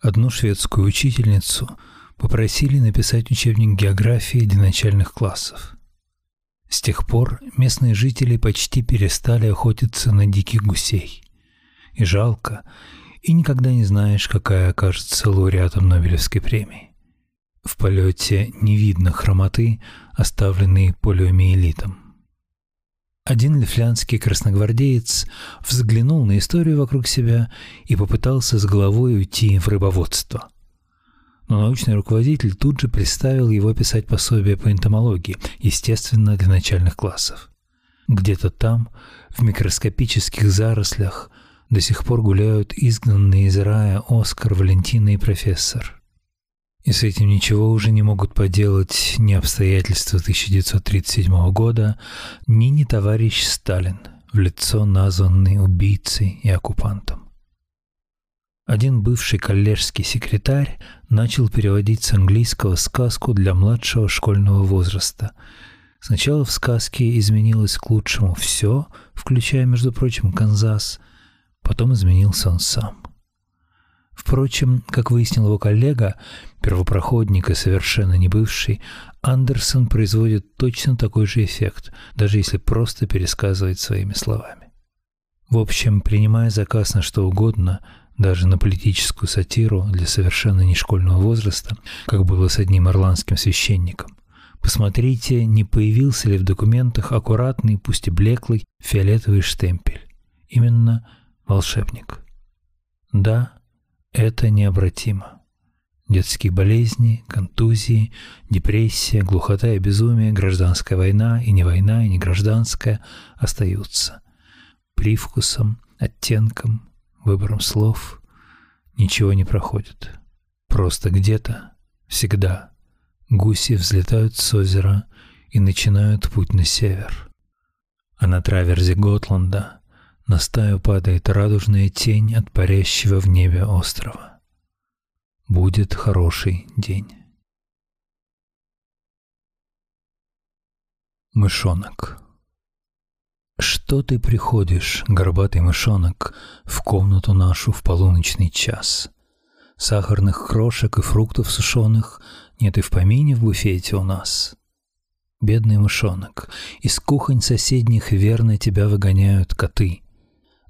Одну шведскую учительницу попросили написать учебник географии для начальных классов. С тех пор местные жители почти перестали охотиться на диких гусей. И жалко, и никогда не знаешь, какая окажется лауреатом Нобелевской премии. В полете не видно хромоты, оставленной полиомиелитом. Один лифлянский красногвардеец взглянул на историю вокруг себя и попытался с головой уйти в рыбоводство. Но научный руководитель тут же представил его писать пособие по энтомологии, естественно, для начальных классов. Где-то там, в микроскопических зарослях, до сих пор гуляют изгнанные из рая Оскар, Валентина и профессор. И с этим ничего уже не могут поделать ни обстоятельства 1937 года, ни не товарищ Сталин, в лицо названный убийцей и оккупантом. Один бывший коллежский секретарь начал переводить с английского сказку для младшего школьного возраста. Сначала в сказке изменилось к лучшему все, включая, между прочим, Канзас, потом изменился он сам. Впрочем, как выяснил его коллега, первопроходник и совершенно не бывший, Андерсон производит точно такой же эффект, даже если просто пересказывает своими словами. В общем, принимая заказ на что угодно, даже на политическую сатиру для совершенно не школьного возраста, как было с одним ирландским священником, посмотрите, не появился ли в документах аккуратный, пусть и блеклый, фиолетовый штемпель. Именно волшебник. Да, это необратимо. Детские болезни, контузии, депрессия, глухота и безумие, гражданская война и не война, и не гражданская остаются. Привкусом, оттенком, выбором слов ничего не проходит. Просто где-то, всегда, гуси взлетают с озера и начинают путь на север. А на траверзе Готланда на стаю падает радужная тень от парящего в небе острова. Будет хороший день. Мышонок Что ты приходишь, горбатый мышонок, В комнату нашу в полуночный час? Сахарных крошек и фруктов сушеных Нет и в помине в буфете у нас. Бедный мышонок, из кухонь соседних Верно тебя выгоняют коты —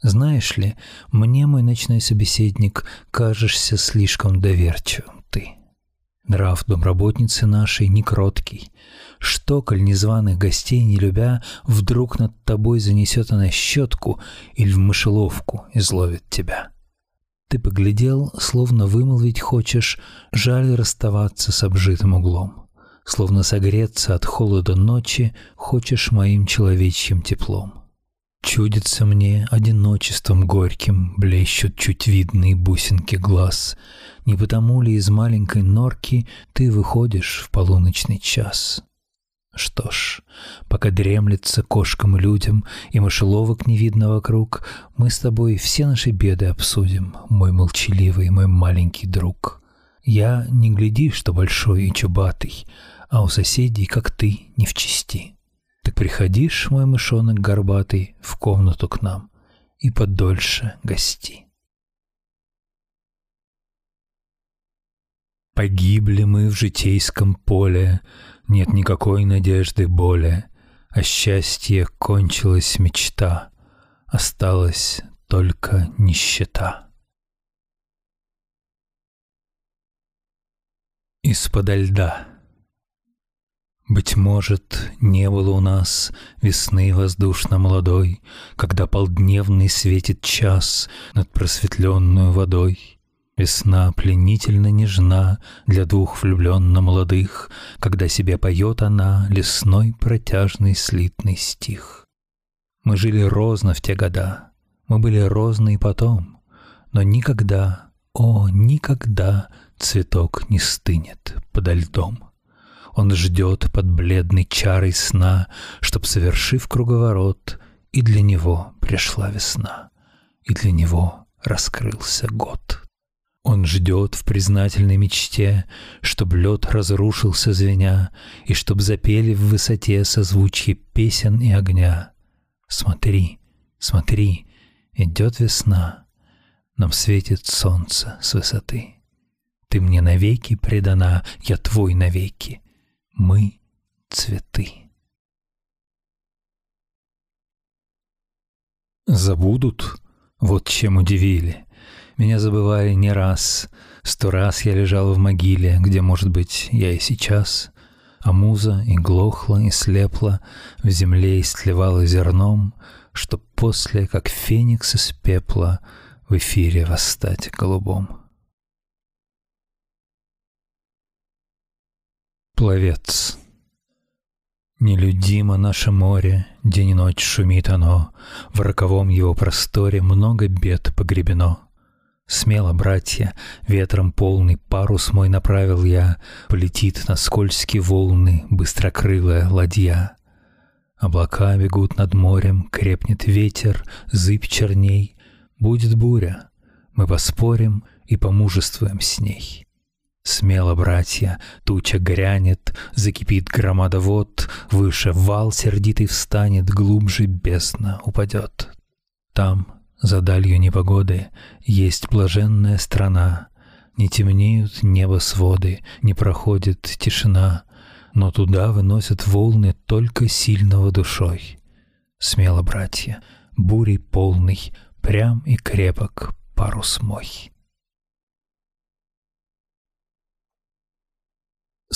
знаешь ли, мне, мой ночной собеседник, кажешься слишком доверчивым ты. Нрав домработницы нашей не кроткий. Что, коль незваных гостей не любя, Вдруг над тобой занесет она щетку Или в мышеловку изловит тебя? Ты поглядел, словно вымолвить хочешь, Жаль расставаться с обжитым углом. Словно согреться от холода ночи Хочешь моим человечьим теплом. Чудится мне одиночеством горьким Блещут чуть видные бусинки глаз. Не потому ли из маленькой норки Ты выходишь в полуночный час? Что ж, пока дремлется кошкам и людям, И мышеловок не видно вокруг, Мы с тобой все наши беды обсудим, Мой молчаливый, мой маленький друг. Я не гляди, что большой и чубатый, А у соседей, как ты, не в чести. Приходишь, мой мышонок горбатый, в комнату к нам и подольше гости. Погибли мы в житейском поле, Нет никакой надежды более, А счастье кончилась мечта, Осталась только нищета. Из-подо льда быть может, не было у нас весны воздушно-молодой, Когда полдневный светит час над просветленную водой. Весна пленительно нежна для двух влюбленно молодых, Когда себе поет она лесной протяжный слитный стих. Мы жили розно в те года, мы были розны и потом, Но никогда, о, никогда цветок не стынет подо льдом. Он ждет под бледной чарой сна, Чтоб, совершив круговорот, И для него пришла весна, И для него раскрылся год. Он ждет в признательной мечте, Чтоб лед разрушился звеня, И чтоб запели в высоте Созвучье песен и огня. Смотри, смотри, идет весна, Нам светит солнце с высоты. Ты мне навеки предана, я твой навеки. Мы — цветы. Забудут? Вот чем удивили. Меня забывали не раз. Сто раз я лежал в могиле, где, может быть, я и сейчас. А муза и глохла, и слепла, в земле истлевала зерном, Чтоб после, как феникс из пепла, в эфире восстать голубом. Пловец. Нелюдимо наше море, день и ночь шумит оно, В роковом его просторе много бед погребено. Смело, братья, ветром полный парус мой направил я, Полетит на скользкие волны быстрокрылая ладья. Облака бегут над морем, крепнет ветер, зыбь черней. Будет буря, мы поспорим и помужествуем с ней. Смело, братья, туча грянет, закипит громада вод, Выше вал сердитый встанет, глубже бездна упадет. Там, за далью непогоды, есть блаженная страна, Не темнеют небо своды, не проходит тишина, Но туда выносят волны только сильного душой. Смело, братья, бурей полный, прям и крепок парус мой.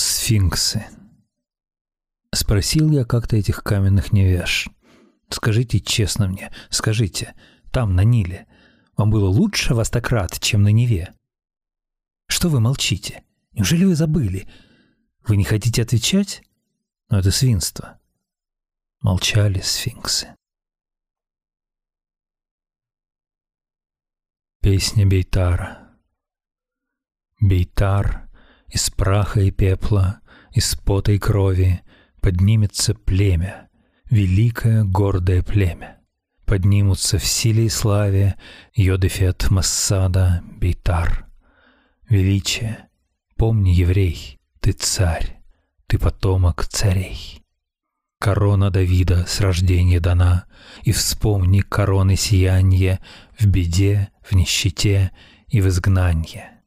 Сфинксы. Спросил я как-то этих каменных невеж. Скажите честно мне, скажите, там, на Ниле, вам было лучше во стократ, чем на Неве? Что вы молчите? Неужели вы забыли? Вы не хотите отвечать? Но это свинство. Молчали сфинксы. Песня Бейтара. Бейтар из праха и пепла, из пота и крови поднимется племя, великое гордое племя. Поднимутся в силе и славе Йодефет Массада Бейтар. Величие, помни, еврей, ты царь, ты потомок царей. Корона Давида с рождения дана, И вспомни короны сиянье В беде, в нищете и в изгнанье.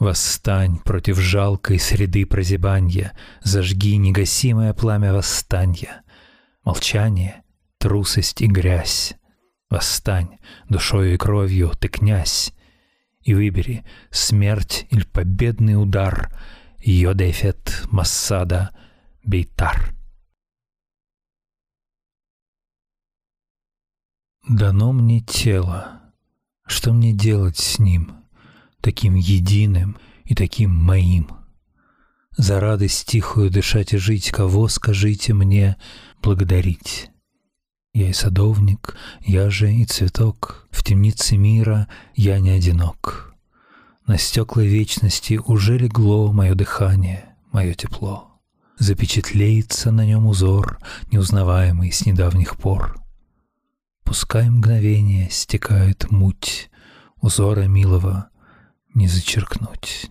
Восстань против жалкой среды прозябанья, Зажги негасимое пламя восстанья. Молчание, трусость и грязь. Восстань, душою и кровью ты князь, И выбери смерть или победный удар, Йодефет Массада Бейтар. Дано мне тело, что мне делать с ним — таким единым и таким моим. За радость тихую дышать и жить, кого, скажите мне, благодарить? Я и садовник, я же и цветок, в темнице мира я не одинок. На стекла вечности уже легло мое дыхание, мое тепло. Запечатлеется на нем узор, неузнаваемый с недавних пор. Пускай мгновение стекает муть узора милого, не зачеркнуть.